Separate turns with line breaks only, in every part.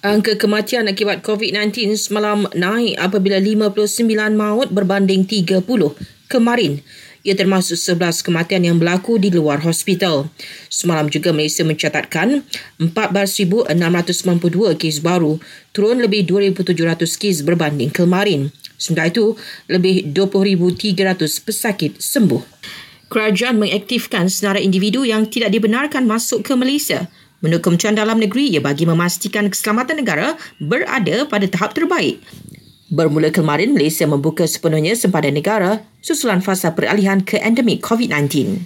Angka kematian akibat COVID-19 semalam naik apabila 59 maut berbanding 30 kemarin. Ia termasuk 11 kematian yang berlaku di luar hospital. Semalam juga Malaysia mencatatkan 14,692 kes baru, turun lebih 2,700 kes berbanding kemarin. Sementara itu, lebih 20,300 pesakit sembuh. Kerajaan mengaktifkan senarai individu yang tidak dibenarkan masuk ke Malaysia Menurut Kementerian Dalam Negeri, ia bagi memastikan keselamatan negara berada pada tahap terbaik. Bermula kemarin, Malaysia membuka sepenuhnya sempadan negara susulan fasa peralihan ke endemik COVID-19.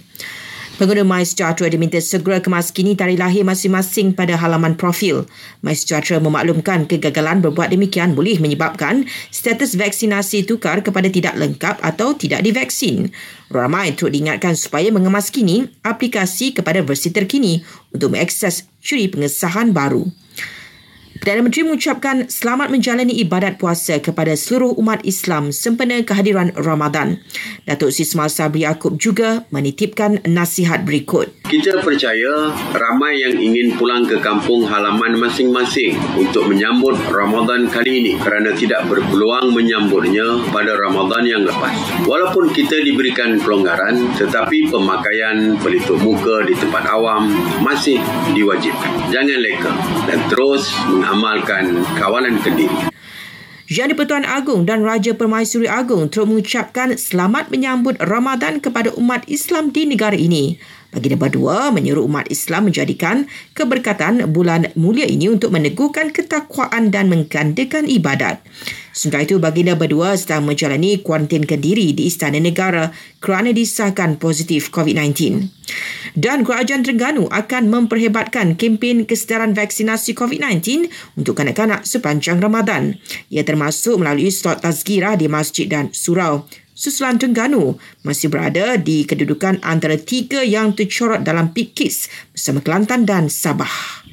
Pengguna MySejahtera diminta segera kemaskini tarikh lahir masing-masing pada halaman profil. MySejahtera memaklumkan kegagalan berbuat demikian boleh menyebabkan status vaksinasi tukar kepada tidak lengkap atau tidak divaksin. Ramai turut diingatkan supaya mengemaskini aplikasi kepada versi terkini untuk mengakses curi pengesahan baru. Perdana Menteri mengucapkan selamat menjalani ibadat puasa kepada seluruh umat Islam sempena kehadiran Ramadan. Datuk Sismal Sabri Yaakob juga menitipkan nasihat berikut.
Kita percaya ramai yang ingin pulang ke kampung halaman masing-masing untuk menyambut Ramadan kali ini kerana tidak berpeluang menyambutnya pada Ramadan yang lepas. Walaupun kita diberikan pelonggaran tetapi pemakaian pelitup muka di tempat awam masih diwajibkan. Jangan leka dan terus mengamalkan kawalan kendiri.
Yang di-Pertuan Agong dan Raja Permaisuri Agong turut mengucapkan selamat menyambut Ramadan kepada umat Islam di negara ini. Baginda berdua menyuruh umat Islam menjadikan keberkatan bulan mulia ini untuk meneguhkan ketakwaan dan menggandakan ibadat. Sementara itu, baginda berdua sedang menjalani kuarantin kendiri di Istana Negara kerana disahkan positif COVID-19. Dan Kerajaan Terengganu akan memperhebatkan kempen kesedaran vaksinasi COVID-19 untuk kanak-kanak sepanjang Ramadan. Ia termasuk melalui slot tazkirah di masjid dan surau. Susulan Terengganu masih berada di kedudukan antara tiga yang tercorot dalam PIKIS bersama Kelantan dan Sabah.